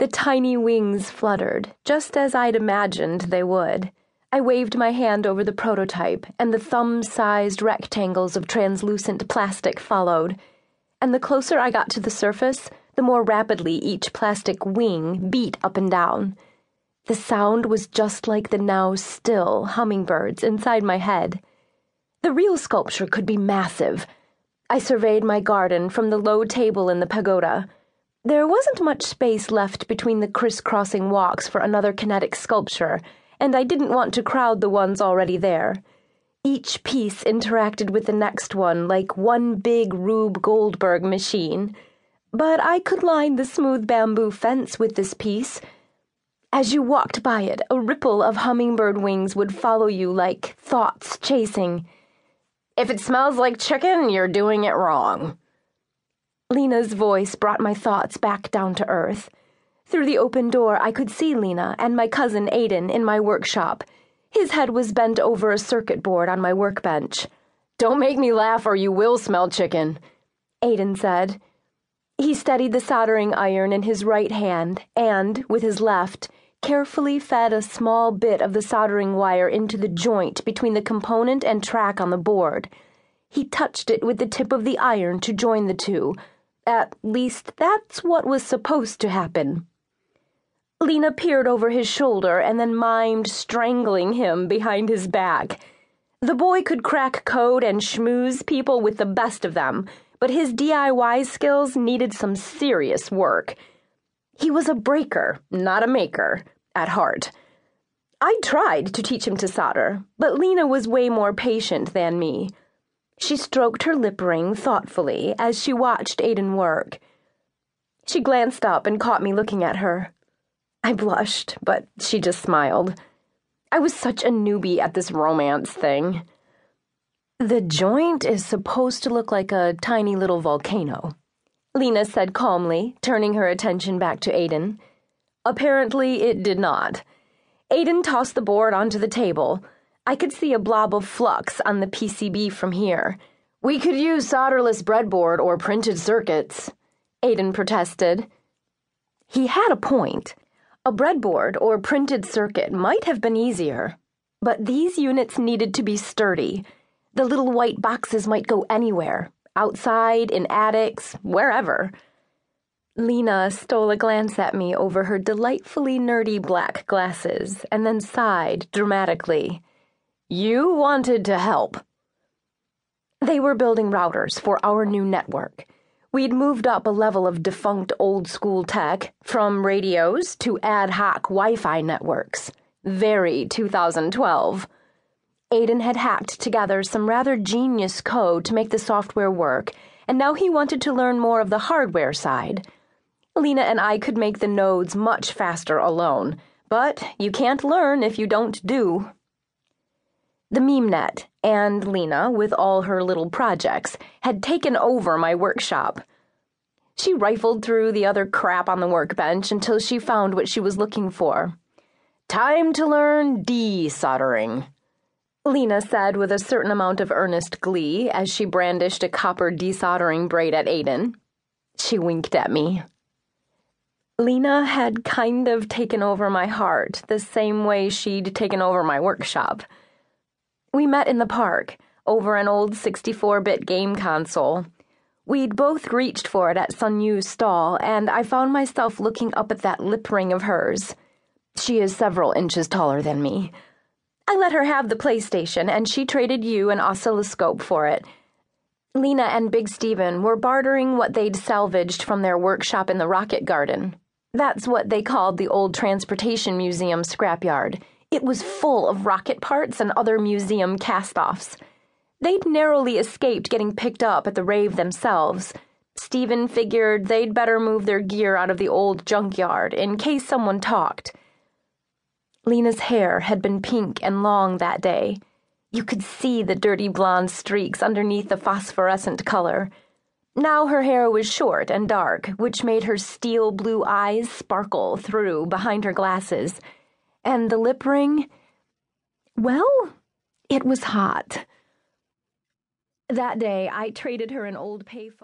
The tiny wings fluttered, just as I'd imagined they would. I waved my hand over the prototype, and the thumb sized rectangles of translucent plastic followed. And the closer I got to the surface, the more rapidly each plastic wing beat up and down. The sound was just like the now still hummingbirds inside my head. The real sculpture could be massive. I surveyed my garden from the low table in the pagoda. There wasn't much space left between the crisscrossing walks for another kinetic sculpture, and I didn't want to crowd the ones already there. Each piece interacted with the next one like one big Rube Goldberg machine. But I could line the smooth bamboo fence with this piece. As you walked by it, a ripple of hummingbird wings would follow you like thoughts chasing. If it smells like chicken, you're doing it wrong. Lena's voice brought my thoughts back down to earth. Through the open door, I could see Lena and my cousin Aiden in my workshop. His head was bent over a circuit board on my workbench. Don't make me laugh or you will smell chicken, Aiden said. He steadied the soldering iron in his right hand and, with his left, carefully fed a small bit of the soldering wire into the joint between the component and track on the board. He touched it with the tip of the iron to join the two at least, that's what was supposed to happen. Lena peered over his shoulder and then mimed strangling him behind his back. The boy could crack code and schmooze people with the best of them, but his DIY skills needed some serious work. He was a breaker, not a maker, at heart. I tried to teach him to solder, but Lena was way more patient than me. She stroked her lip ring thoughtfully as she watched Aiden work. She glanced up and caught me looking at her. I blushed, but she just smiled. I was such a newbie at this romance thing. The joint is supposed to look like a tiny little volcano, Lena said calmly, turning her attention back to Aiden. Apparently, it did not. Aiden tossed the board onto the table. I could see a blob of flux on the PCB from here. We could use solderless breadboard or printed circuits, Aiden protested. He had a point. A breadboard or printed circuit might have been easier, but these units needed to be sturdy. The little white boxes might go anywhere outside, in attics, wherever. Lena stole a glance at me over her delightfully nerdy black glasses and then sighed dramatically. You wanted to help. They were building routers for our new network. We'd moved up a level of defunct old school tech from radios to ad hoc Wi Fi networks. Very 2012. Aiden had hacked together some rather genius code to make the software work, and now he wanted to learn more of the hardware side. Lena and I could make the nodes much faster alone, but you can't learn if you don't do. The MemeNet and Lena, with all her little projects, had taken over my workshop. She rifled through the other crap on the workbench until she found what she was looking for. Time to learn desoldering, Lena said with a certain amount of earnest glee as she brandished a copper desoldering braid at Aiden. She winked at me. Lena had kind of taken over my heart the same way she'd taken over my workshop. We met in the park, over an old 64 bit game console. We'd both reached for it at Sun Yu's stall, and I found myself looking up at that lip ring of hers. She is several inches taller than me. I let her have the PlayStation, and she traded you an oscilloscope for it. Lena and Big Steven were bartering what they'd salvaged from their workshop in the Rocket Garden. That's what they called the old Transportation Museum scrapyard. It was full of rocket parts and other museum cast offs. They'd narrowly escaped getting picked up at the rave themselves. Steven figured they'd better move their gear out of the old junkyard in case someone talked. Lena's hair had been pink and long that day. You could see the dirty blonde streaks underneath the phosphorescent color. Now her hair was short and dark, which made her steel blue eyes sparkle through behind her glasses. And the lip ring? Well, it was hot. That day, I traded her an old payphone.